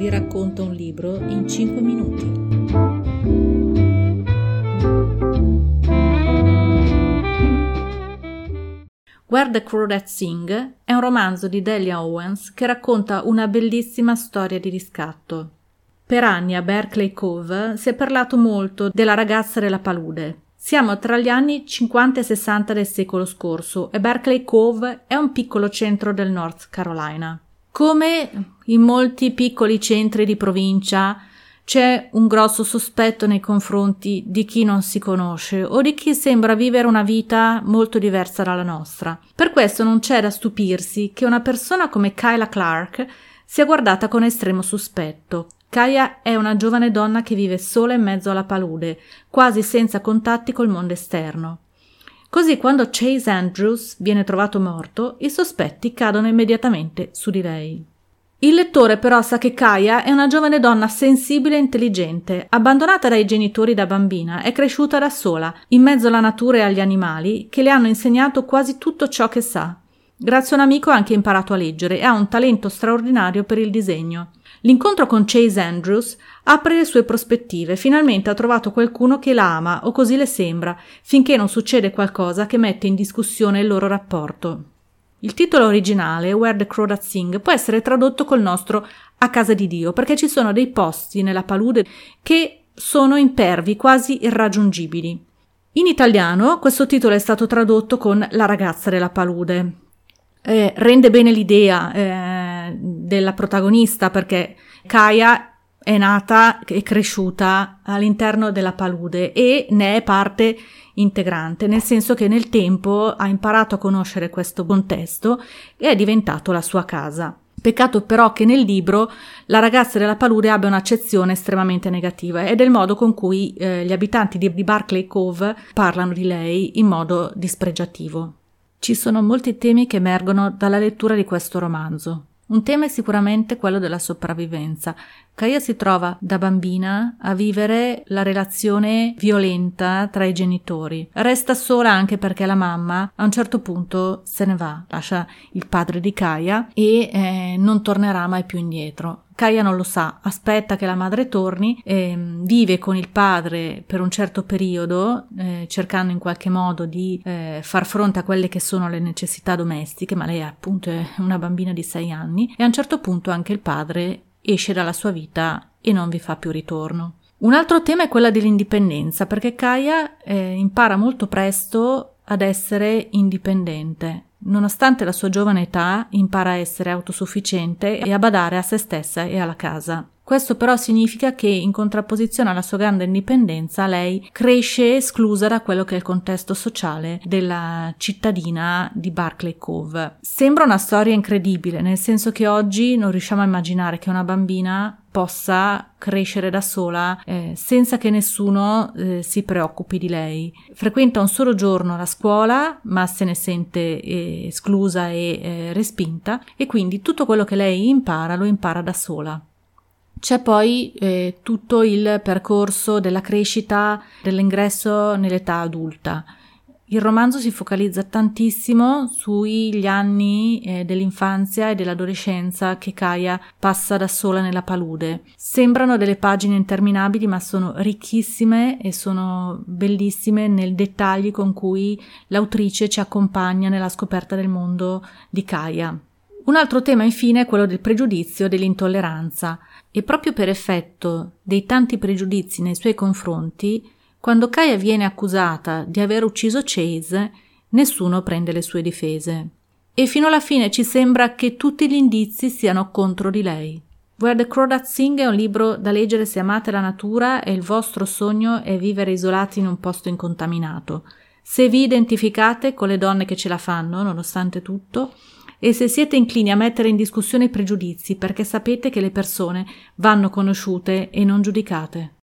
vi racconta un libro in 5 minuti. Where the Crawdad Sing è un romanzo di Delia Owens che racconta una bellissima storia di riscatto. Per anni a Berkeley Cove si è parlato molto della ragazza della palude. Siamo tra gli anni 50 e 60 del secolo scorso e Berkeley Cove è un piccolo centro del North Carolina. Come in molti piccoli centri di provincia c'è un grosso sospetto nei confronti di chi non si conosce o di chi sembra vivere una vita molto diversa dalla nostra. Per questo non c'è da stupirsi che una persona come Kyla Clark sia guardata con estremo sospetto. Kaya è una giovane donna che vive sola in mezzo alla palude, quasi senza contatti col mondo esterno. Così quando Chase Andrews viene trovato morto, i sospetti cadono immediatamente su di lei. Il lettore però sa che Kaya è una giovane donna sensibile e intelligente, abbandonata dai genitori da bambina, è cresciuta da sola, in mezzo alla natura e agli animali, che le hanno insegnato quasi tutto ciò che sa. Grazie a un amico ha anche imparato a leggere e ha un talento straordinario per il disegno. L'incontro con Chase Andrews apre le sue prospettive, finalmente ha trovato qualcuno che la ama, o così le sembra, finché non succede qualcosa che mette in discussione il loro rapporto. Il titolo originale, Where the Crawdad Sing, può essere tradotto col nostro A casa di Dio, perché ci sono dei posti nella palude che sono impervi, quasi irraggiungibili. In italiano questo titolo è stato tradotto con La ragazza della palude. Eh, rende bene l'idea eh, della protagonista perché Kaya è nata e cresciuta all'interno della palude e ne è parte integrante, nel senso che nel tempo ha imparato a conoscere questo contesto e è diventato la sua casa. Peccato però che nel libro la ragazza della palude abbia un'accezione estremamente negativa ed è il modo con cui eh, gli abitanti di, di Barclay Cove parlano di lei in modo dispregiativo. Ci sono molti temi che emergono dalla lettura di questo romanzo. Un tema è sicuramente quello della sopravvivenza. Kaya si trova da bambina a vivere la relazione violenta tra i genitori. Resta sola anche perché la mamma a un certo punto se ne va, lascia il padre di Kaya e eh, non tornerà mai più indietro. Kaya non lo sa, aspetta che la madre torni, eh, vive con il padre per un certo periodo, eh, cercando in qualche modo di eh, far fronte a quelle che sono le necessità domestiche, ma lei appunto è una bambina di sei anni e a un certo punto anche il padre esce dalla sua vita e non vi fa più ritorno. Un altro tema è quello dell'indipendenza, perché Kaya eh, impara molto presto ad essere indipendente. Nonostante la sua giovane età, impara a essere autosufficiente e a badare a se stessa e alla casa. Questo però significa che, in contrapposizione alla sua grande indipendenza, lei cresce esclusa da quello che è il contesto sociale della cittadina di Barclay Cove. Sembra una storia incredibile, nel senso che oggi non riusciamo a immaginare che una bambina possa crescere da sola eh, senza che nessuno eh, si preoccupi di lei. Frequenta un solo giorno la scuola, ma se ne sente eh, esclusa e eh, respinta e quindi tutto quello che lei impara lo impara da sola. C'è poi eh, tutto il percorso della crescita, dell'ingresso nell'età adulta. Il romanzo si focalizza tantissimo sugli anni eh, dell'infanzia e dell'adolescenza che Kaya passa da sola nella palude. Sembrano delle pagine interminabili, ma sono ricchissime e sono bellissime nel dettagli con cui l'autrice ci accompagna nella scoperta del mondo di Kaya. Un altro tema infine è quello del pregiudizio e dell'intolleranza e proprio per effetto dei tanti pregiudizi nei suoi confronti, quando Kaya viene accusata di aver ucciso Chase, nessuno prende le sue difese. E fino alla fine ci sembra che tutti gli indizi siano contro di lei. Where the Crawdad Sing è un libro da leggere se amate la natura e il vostro sogno è vivere isolati in un posto incontaminato. Se vi identificate con le donne che ce la fanno, nonostante tutto, e se siete inclini a mettere in discussione i pregiudizi perché sapete che le persone vanno conosciute e non giudicate.